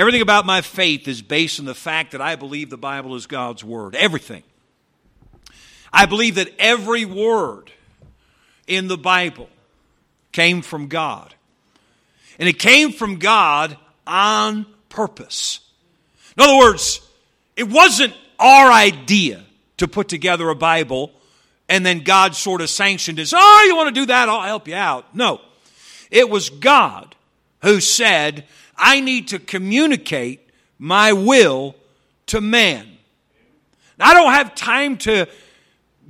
Everything about my faith is based on the fact that I believe the Bible is God's Word. Everything. I believe that every word in the Bible came from God. And it came from God on purpose. In other words, it wasn't our idea to put together a Bible and then God sort of sanctioned it. Oh, you want to do that? I'll help you out. No. It was God who said, I need to communicate my will to man. I don't have time to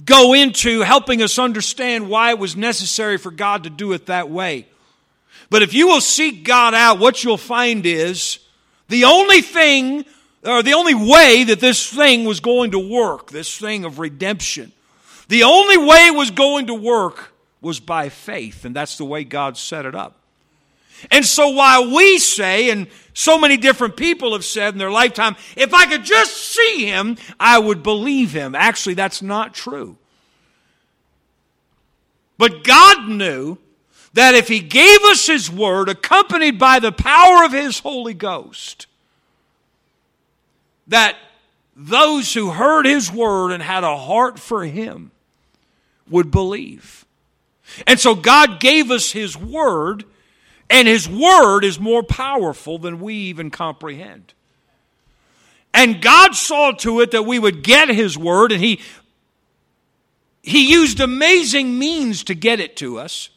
go into helping us understand why it was necessary for God to do it that way. But if you will seek God out, what you'll find is the only thing, or the only way that this thing was going to work, this thing of redemption, the only way it was going to work was by faith. And that's the way God set it up. And so while we say, and so many different people have said in their lifetime, if I could just see him, I would believe him. Actually, that's not true. But God knew that if he gave us his word accompanied by the power of his Holy Ghost, that those who heard his word and had a heart for him would believe. And so God gave us his word and His Word is more powerful than we even comprehend. And God saw to it that we would get His Word, and He, he used amazing means to get it to us.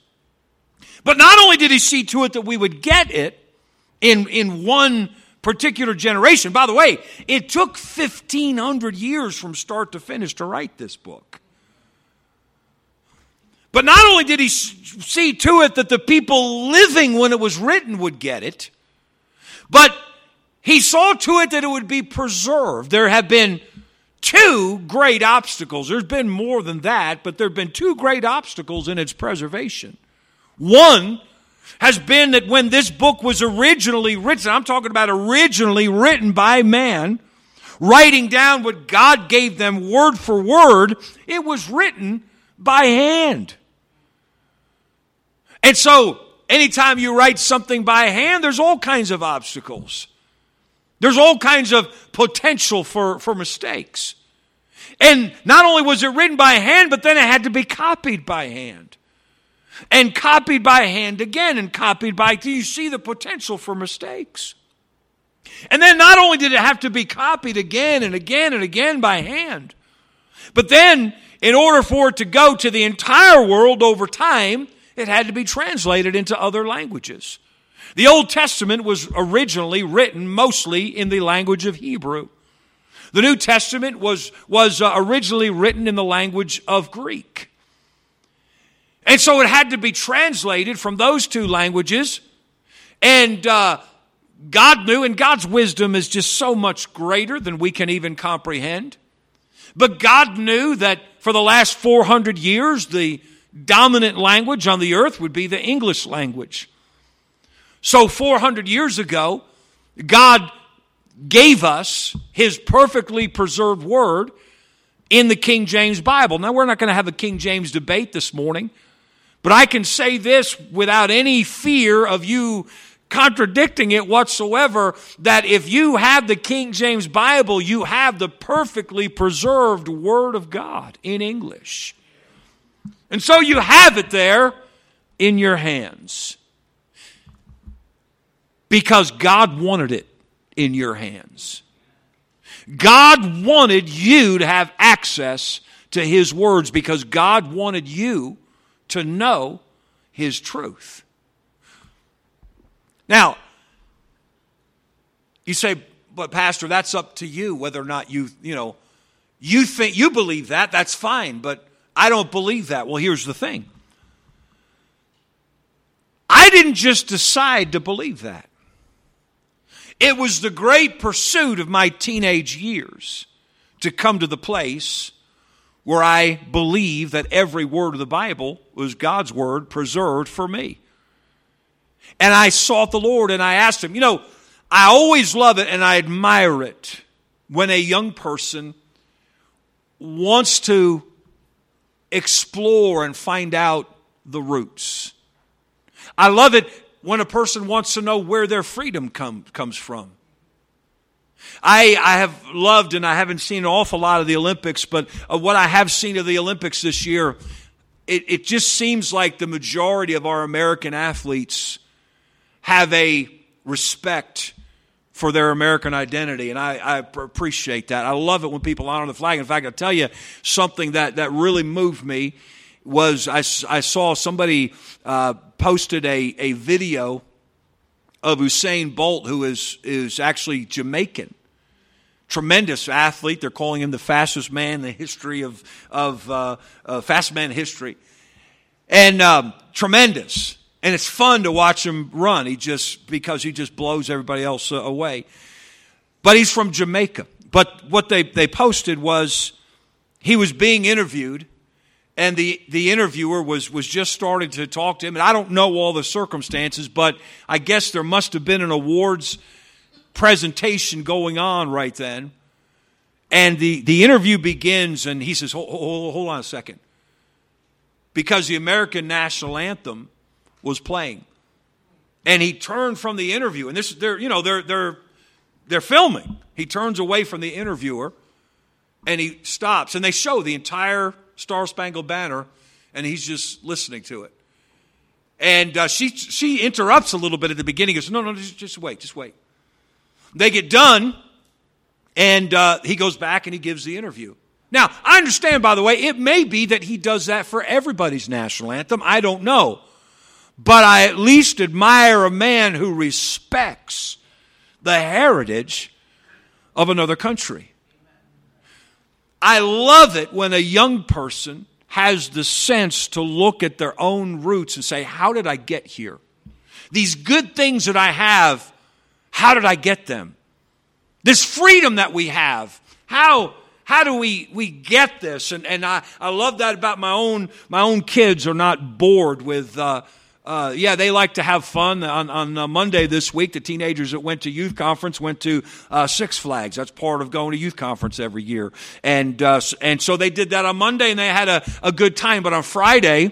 But not only did He see to it that we would get it in, in one particular generation, by the way, it took 1,500 years from start to finish to write this book. But not only did he see to it that the people living when it was written would get it, but he saw to it that it would be preserved. There have been two great obstacles. There's been more than that, but there have been two great obstacles in its preservation. One has been that when this book was originally written, I'm talking about originally written by man, writing down what God gave them word for word, it was written by hand. And so, anytime you write something by hand, there's all kinds of obstacles. There's all kinds of potential for, for mistakes. And not only was it written by hand, but then it had to be copied by hand. And copied by hand again, and copied by. Do you see the potential for mistakes? And then not only did it have to be copied again and again and again by hand, but then in order for it to go to the entire world over time, it had to be translated into other languages. The Old Testament was originally written mostly in the language of Hebrew. The New Testament was, was uh, originally written in the language of Greek. And so it had to be translated from those two languages. And uh, God knew, and God's wisdom is just so much greater than we can even comprehend. But God knew that for the last 400 years, the dominant language on the earth would be the English language. So 400 years ago, God gave us his perfectly preserved word in the King James Bible. Now, we're not going to have a King James debate this morning, but I can say this without any fear of you contradicting it whatsoever that if you have the King James Bible, you have the perfectly preserved Word of God in English. And so you have it there in your hands. Because God wanted it in your hands. God wanted you to have access to His words because God wanted you to know His truth. Now, you say, but Pastor, that's up to you whether or not you, you know, you think you believe that, that's fine, but I don't believe that. Well, here's the thing I didn't just decide to believe that. It was the great pursuit of my teenage years to come to the place where I believe that every word of the Bible was God's word preserved for me. And I sought the Lord and I asked Him, you know, I always love it and I admire it when a young person wants to explore and find out the roots. I love it when a person wants to know where their freedom come, comes from. I, I have loved and I haven't seen an awful lot of the Olympics, but of what I have seen of the Olympics this year, it, it just seems like the majority of our American athletes have a respect for their American identity, and I, I, appreciate that. I love it when people honor the flag. In fact, I'll tell you something that, that really moved me was I, I saw somebody uh, posted a, a video of Usain Bolt, who is, is actually Jamaican. Tremendous athlete. They're calling him the fastest man in the history of, of uh, uh, fast man history. And um, tremendous. And it's fun to watch him run. He just, because he just blows everybody else uh, away. But he's from Jamaica. But what they, they posted was he was being interviewed and the, the interviewer was, was just starting to talk to him. And I don't know all the circumstances, but I guess there must have been an awards presentation going on right then. And the, the interview begins, and he says, hold, hold, hold on a second. Because the American national anthem was playing. And he turned from the interview, and this they're you know they're they're they're filming. He turns away from the interviewer and he stops, and they show the entire Star Spangled Banner, and he's just listening to it. And uh, she, she interrupts a little bit at the beginning. Goes, no, no, just, just wait, just wait. They get done, and uh, he goes back and he gives the interview. Now, I understand, by the way, it may be that he does that for everybody's national anthem. I don't know. But I at least admire a man who respects the heritage of another country. I love it when a young person has the sense to look at their own roots and say, How did I get here? These good things that I have, how did I get them? This freedom that we have, how, how do we, we get this? And, and I, I love that about my own, my own kids are not bored with, uh, uh, yeah, they like to have fun. On, on uh, Monday this week, the teenagers that went to youth conference went to uh, Six Flags. That's part of going to youth conference every year. And, uh, and so they did that on Monday and they had a, a good time. But on Friday,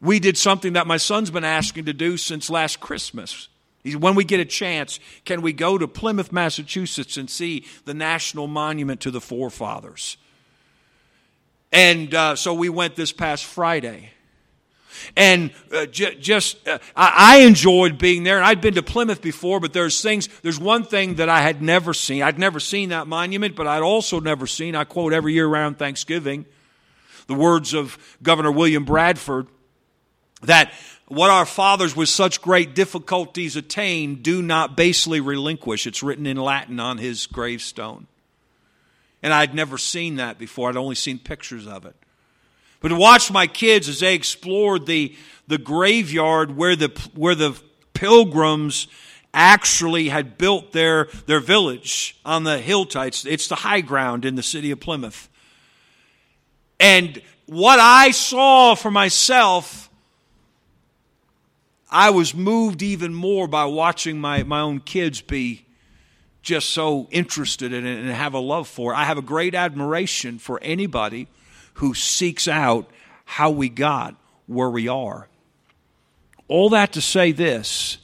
we did something that my son's been asking to do since last Christmas. When we get a chance, can we go to Plymouth, Massachusetts and see the National Monument to the Forefathers? And uh, so we went this past Friday. And uh, j- just, uh, I-, I enjoyed being there. And I'd been to Plymouth before, but there's things, there's one thing that I had never seen. I'd never seen that monument, but I'd also never seen, I quote every year around Thanksgiving, the words of Governor William Bradford that what our fathers with such great difficulties attained do not basely relinquish. It's written in Latin on his gravestone. And I'd never seen that before, I'd only seen pictures of it. But to watch my kids as they explored the, the graveyard where the, where the pilgrims actually had built their, their village on the hillsides. It's the high ground in the city of Plymouth. And what I saw for myself, I was moved even more by watching my, my own kids be just so interested in it and have a love for it. I have a great admiration for anybody who seeks out how we got where we are. All that to say this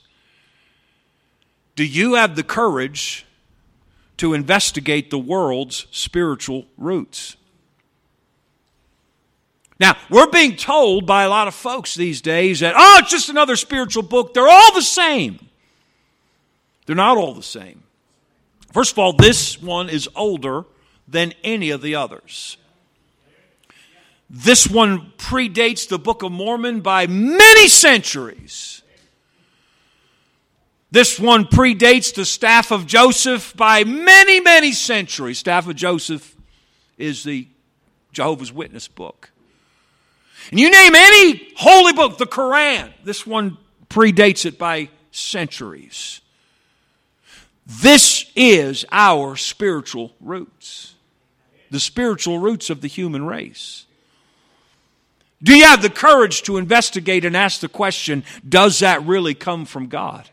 Do you have the courage to investigate the world's spiritual roots? Now, we're being told by a lot of folks these days that, oh, it's just another spiritual book. They're all the same. They're not all the same. First of all, this one is older than any of the others. This one predates the Book of Mormon by many centuries. This one predates the Staff of Joseph by many, many centuries. Staff of Joseph is the Jehovah's Witness book. And you name any holy book, the Quran, this one predates it by centuries. This is our spiritual roots, the spiritual roots of the human race. Do you have the courage to investigate and ask the question does that really come from God?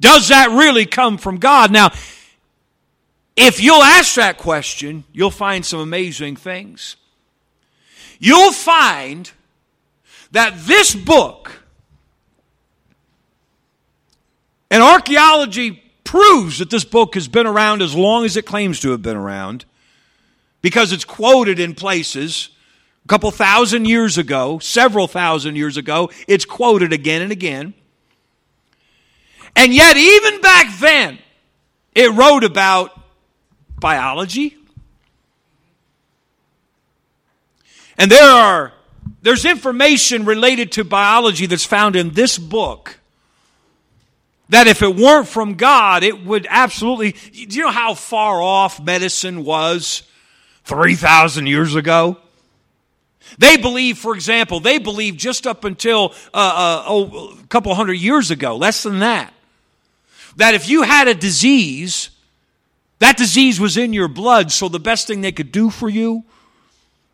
Does that really come from God? Now, if you'll ask that question, you'll find some amazing things. You'll find that this book, and archaeology proves that this book has been around as long as it claims to have been around because it's quoted in places a couple thousand years ago, several thousand years ago. It's quoted again and again. And yet, even back then, it wrote about biology. And there are there's information related to biology that's found in this book that if it weren't from God, it would absolutely. Do you know how far off medicine was 3,000 years ago? They believe, for example, they believe just up until uh, uh, oh, a couple hundred years ago, less than that, that if you had a disease, that disease was in your blood, so the best thing they could do for you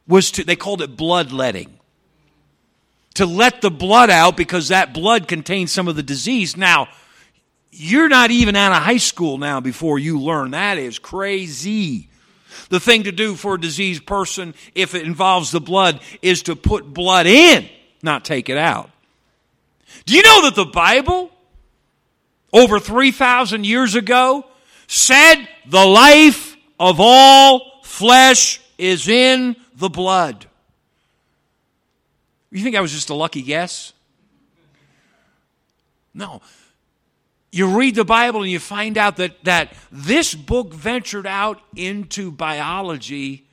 was to, they called it bloodletting. To let the blood out because that blood contains some of the disease. Now, you're not even out of high school now before you learn. That is crazy. The thing to do for a diseased person, if it involves the blood, is to put blood in, not take it out. Do you know that the Bible, over 3,000 years ago, said the life of all flesh is in the blood? You think I was just a lucky guess? No you read the Bible and you find out that, that this book ventured out into biology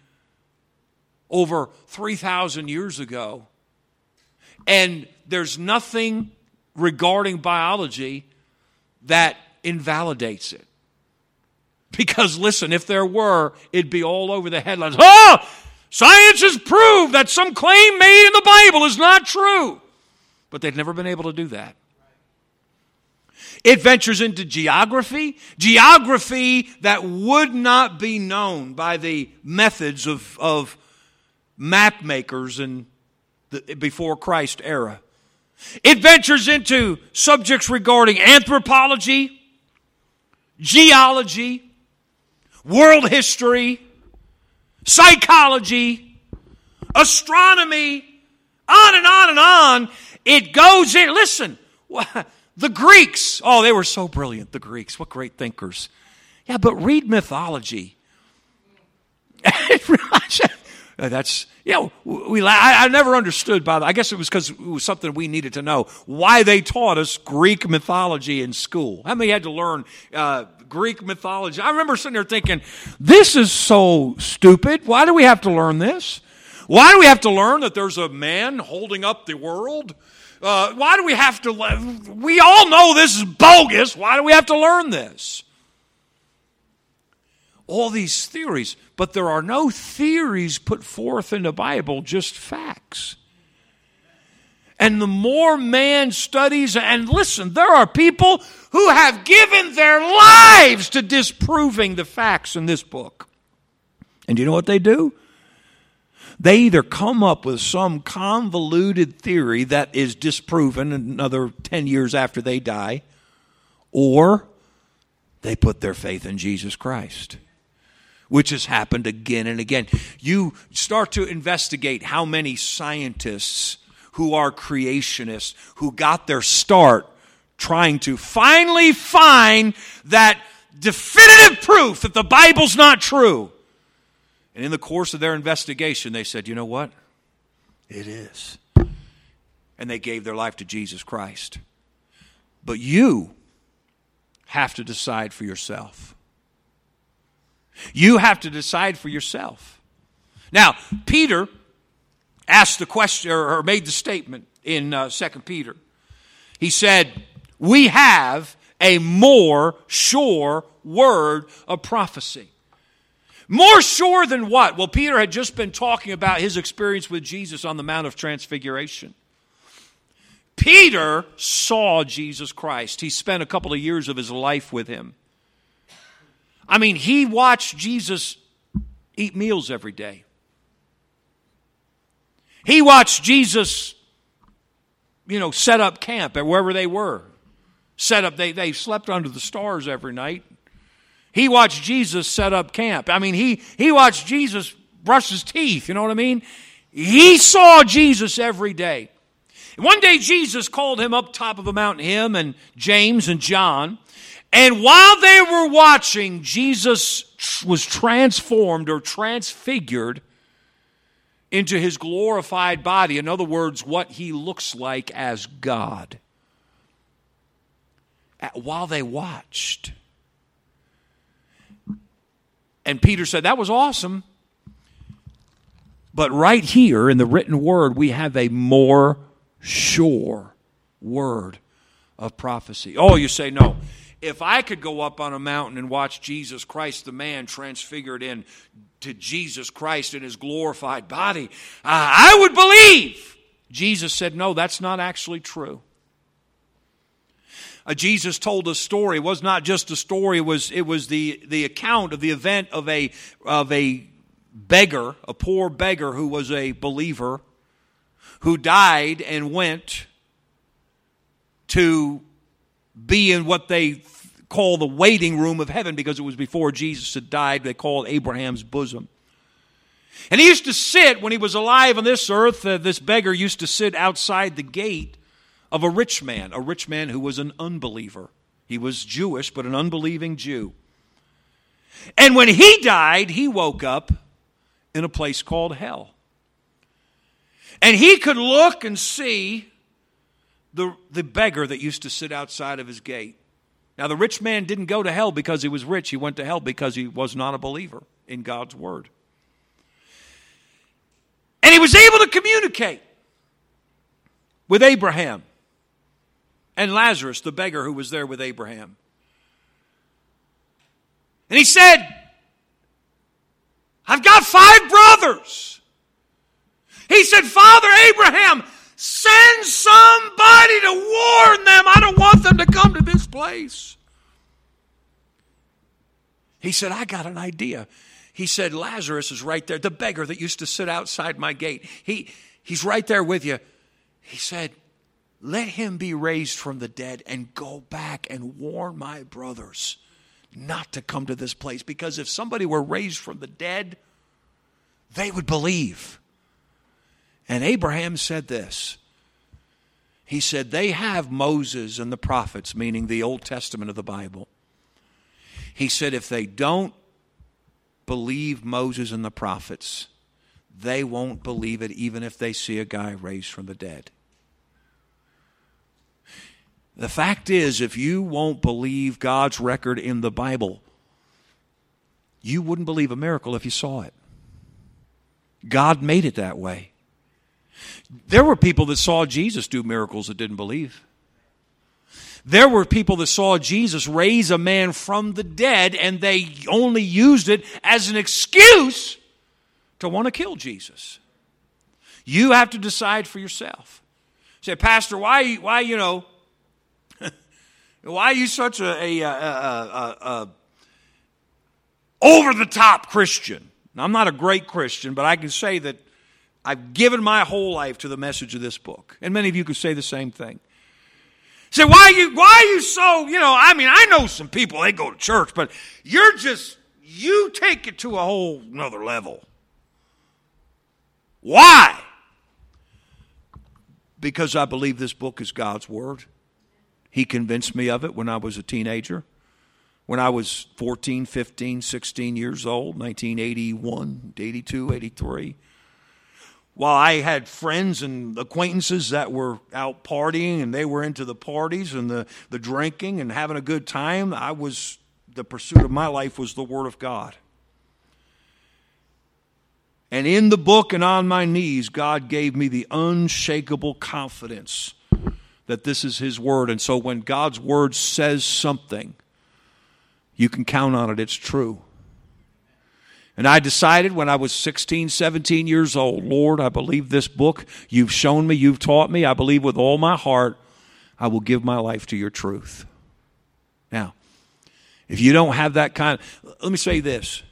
over 3,000 years ago. And there's nothing regarding biology that invalidates it. Because, listen, if there were, it'd be all over the headlines. Oh, science has proved that some claim made in the Bible is not true. But they've never been able to do that. It ventures into geography, geography that would not be known by the methods of, of map makers in the before Christ era. It ventures into subjects regarding anthropology, geology, world history, psychology, astronomy, on and on and on. It goes in. Listen, the Greeks, oh, they were so brilliant, the Greeks. What great thinkers. Yeah, but read mythology. That's, yeah, we, I, I never understood, by the I guess it was because it was something we needed to know, why they taught us Greek mythology in school. How many had to learn uh, Greek mythology? I remember sitting there thinking, this is so stupid. Why do we have to learn this? Why do we have to learn that there's a man holding up the world? Uh, why do we have to? We all know this is bogus. Why do we have to learn this? All these theories, but there are no theories put forth in the Bible, just facts. And the more man studies, and listen, there are people who have given their lives to disproving the facts in this book. And you know what they do? They either come up with some convoluted theory that is disproven another 10 years after they die, or they put their faith in Jesus Christ, which has happened again and again. You start to investigate how many scientists who are creationists who got their start trying to finally find that definitive proof that the Bible's not true. And in the course of their investigation, they said, you know what? It is. And they gave their life to Jesus Christ. But you have to decide for yourself. You have to decide for yourself. Now, Peter asked the question or made the statement in uh, 2 Peter. He said, We have a more sure word of prophecy. More sure than what? Well, Peter had just been talking about his experience with Jesus on the Mount of Transfiguration. Peter saw Jesus Christ. He spent a couple of years of his life with him. I mean, he watched Jesus eat meals every day. He watched Jesus, you know, set up camp at wherever they were. Set up, they, they slept under the stars every night. He watched Jesus set up camp. I mean, he, he watched Jesus brush his teeth. You know what I mean? He saw Jesus every day. one day, Jesus called him up top of a mountain, him and James and John, And while they were watching, Jesus was transformed or transfigured into his glorified body. In other words, what he looks like as God. While they watched. And Peter said, That was awesome. But right here in the written word, we have a more sure word of prophecy. Oh, you say, No. If I could go up on a mountain and watch Jesus Christ, the man transfigured in to Jesus Christ in his glorified body, I would believe. Jesus said, No, that's not actually true. Uh, Jesus told a story. It was not just a story, it was, it was the, the account of the event of a, of a beggar, a poor beggar who was a believer, who died and went to be in what they call the waiting room of heaven because it was before Jesus had died. They called Abraham's bosom. And he used to sit, when he was alive on this earth, uh, this beggar used to sit outside the gate of a rich man, a rich man who was an unbeliever. He was Jewish, but an unbelieving Jew. And when he died, he woke up in a place called hell. And he could look and see the, the beggar that used to sit outside of his gate. Now, the rich man didn't go to hell because he was rich. He went to hell because he was not a believer in God's word. And he was able to communicate with Abraham and Lazarus, the beggar who was there with Abraham. And he said, I've got five brothers. He said, Father Abraham, send somebody to warn them. I don't want them to come to this place. He said, I got an idea. He said, Lazarus is right there, the beggar that used to sit outside my gate. He, he's right there with you. He said, Let him be raised from the dead and go back and warn my brothers not to come to this place because if somebody were raised from the dead, they would believe. And Abraham said this. He said, They have Moses and the prophets, meaning the Old Testament of the Bible. He said, If they don't believe Moses and the prophets, they won't believe it even if they see a guy raised from the dead. The fact is, if you won't believe God's record in the Bible, you wouldn't believe a miracle if you saw it. God made it that way. There were people that saw Jesus do miracles that didn't believe. There were people that saw Jesus raise a man from the dead and they only used it as an excuse to want to kill Jesus. You have to decide for yourself. Say, Pastor, why, why you know, why are you such a, a, a, a over the top Christian? Now, I'm not a great Christian, but I can say that I've given my whole life to the message of this book. And many of you could say the same thing. Say, why are you, why are you so, you know, I mean, I know some people, they go to church, but you're just, you take it to a whole another level. Why? Because I believe this book is God's Word. He convinced me of it when I was a teenager. When I was 14, 15, 16 years old, 1981, 82, 83 while I had friends and acquaintances that were out partying and they were into the parties and the, the drinking and having a good time, I was the pursuit of my life was the Word of God. And in the book and on my knees, God gave me the unshakable confidence that this is His Word. And so when God's Word says something, you can count on it, it's true. And I decided when I was 16, 17 years old, Lord, I believe this book. You've shown me, you've taught me. I believe with all my heart, I will give my life to your truth. Now, if you don't have that kind, let me say this,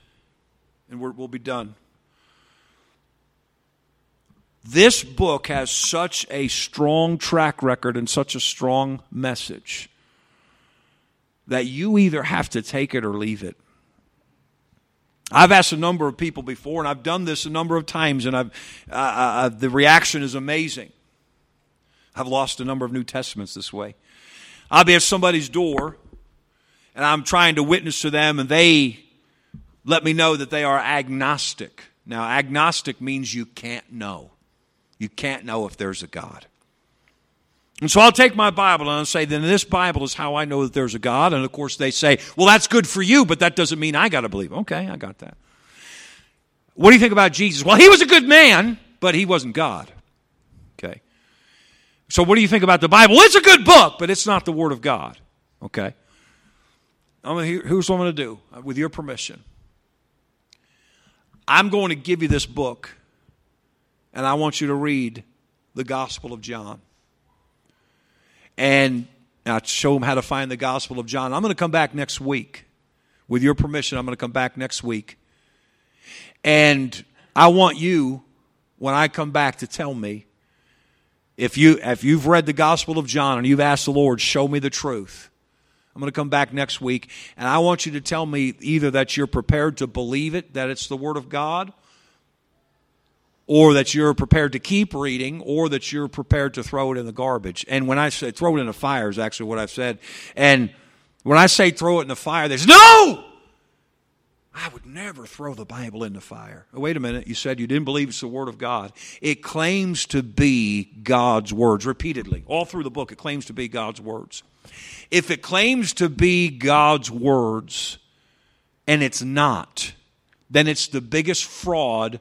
and we will be done. This book has such a strong track record and such a strong message that you either have to take it or leave it. I've asked a number of people before, and I've done this a number of times, and I've, uh, uh, uh, the reaction is amazing. I've lost a number of New Testaments this way. I'll be at somebody's door, and I'm trying to witness to them, and they let me know that they are agnostic. Now, agnostic means you can't know. You can't know if there's a God. And so I'll take my Bible and I'll say, then this Bible is how I know that there's a God. And of course, they say, well, that's good for you, but that doesn't mean I got to believe. Okay, I got that. What do you think about Jesus? Well, he was a good man, but he wasn't God. Okay. So what do you think about the Bible? It's a good book, but it's not the Word of God. Okay. I'm gonna, here's what I'm going to do, uh, with your permission. I'm going to give you this book, and I want you to read the Gospel of John. And I show them how to find the Gospel of John. I'm going to come back next week. With your permission, I'm going to come back next week. And I want you, when I come back, to tell me if you if you've read the Gospel of John and you've asked the Lord, show me the truth. I'm going to come back next week, and I want you to tell me either that you're prepared to believe it, that it's the Word of God, or that you're prepared to keep reading, or that you're prepared to throw it in the garbage. And when I say throw it in the fire is actually what I've said. And when I say throw it in the fire, there's no! I would never throw the Bible in the fire. Oh, wait a minute. You said you didn't believe it's the Word of God. It claims to be God's words repeatedly. All through the book, it claims to be God's words. If it claims to be God's words and it's not, then it's the biggest fraud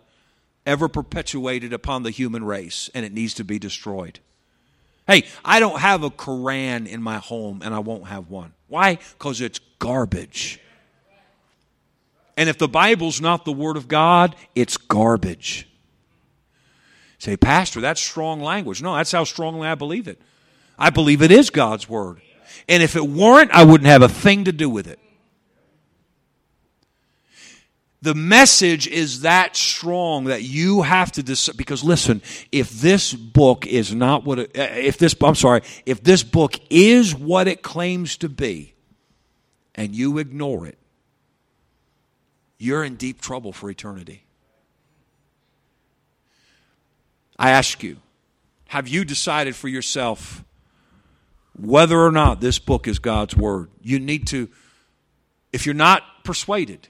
ever perpetuated upon the human race and it needs to be destroyed. Hey, I don't have a Koran in my home and I won't have one. Why? Because it's garbage. And if the Bible's not the Word of God, it's garbage. Say, Pastor, that's strong language. No, that's how strongly I believe it. I believe it is God's Word. And if it weren't, I wouldn't have a thing to do with it. The message is that strong that you have to decide. Because listen, if this book is not what it, eh, if this, I'm sorry, if this book is what it claims to be, and you ignore it, you're in deep trouble for eternity. I ask you, have you decided for yourself whether or not this book is God's Word? You need to, if you're not persuaded,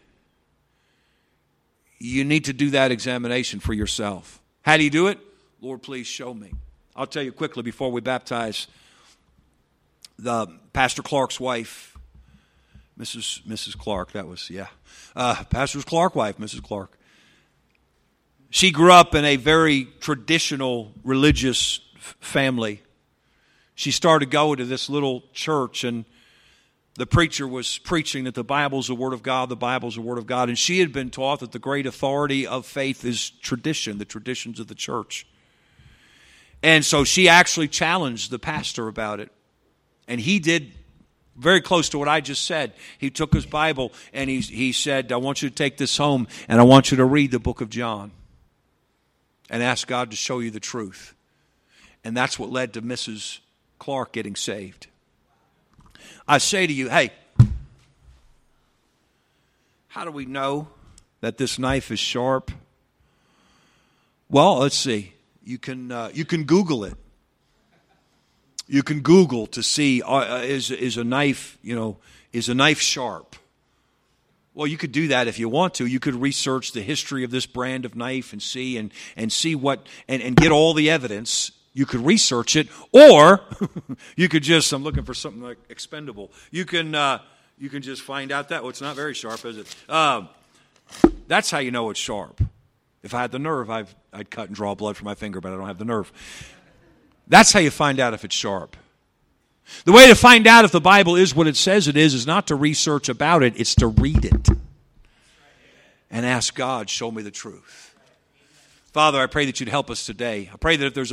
you need to do that examination for yourself. How do you do it? Lord, please show me. I'll tell you quickly before we baptize the Pastor Clark's wife Mrs. Mrs. Clark. That was yeah, uh, Pastor's Clark wife, Mrs. Clark. She grew up in a very traditional religious family. She started going to this little church, and the preacher was preaching that the Bible's the Word of God, the Bible's the Word of God, and she had been taught that the great authority of faith is tradition, the traditions of the church. And so she actually challenged the pastor about it. And he did very close to what I just said. He took his Bible and he, he said, I want you to take this home and I want you to read the book of John and ask God to show you the truth. And that's what led to Mrs. Clark getting saved. I say to you, hey, how do we know that this knife is sharp? Well, let's see. You can, uh, you can Google it. You can Google to see uh, uh, is is a knife you know is a knife sharp. Well, you could do that if you want to. You could research the history of this brand of knife and see and and see what and, and get all the evidence. You could research it, or you could just I'm looking for something like expendable. You can uh, you can just find out that well, it's not very sharp, is it? Uh, that's how you know it's sharp. If I had the nerve, I've, I'd cut and draw blood from my finger, but I don't have the nerve. That's how you find out if it's sharp. The way to find out if the Bible is what it says it is is not to research about it, it's to read it and ask God, show me the truth. Father, I pray that you'd help us today. I pray that if there's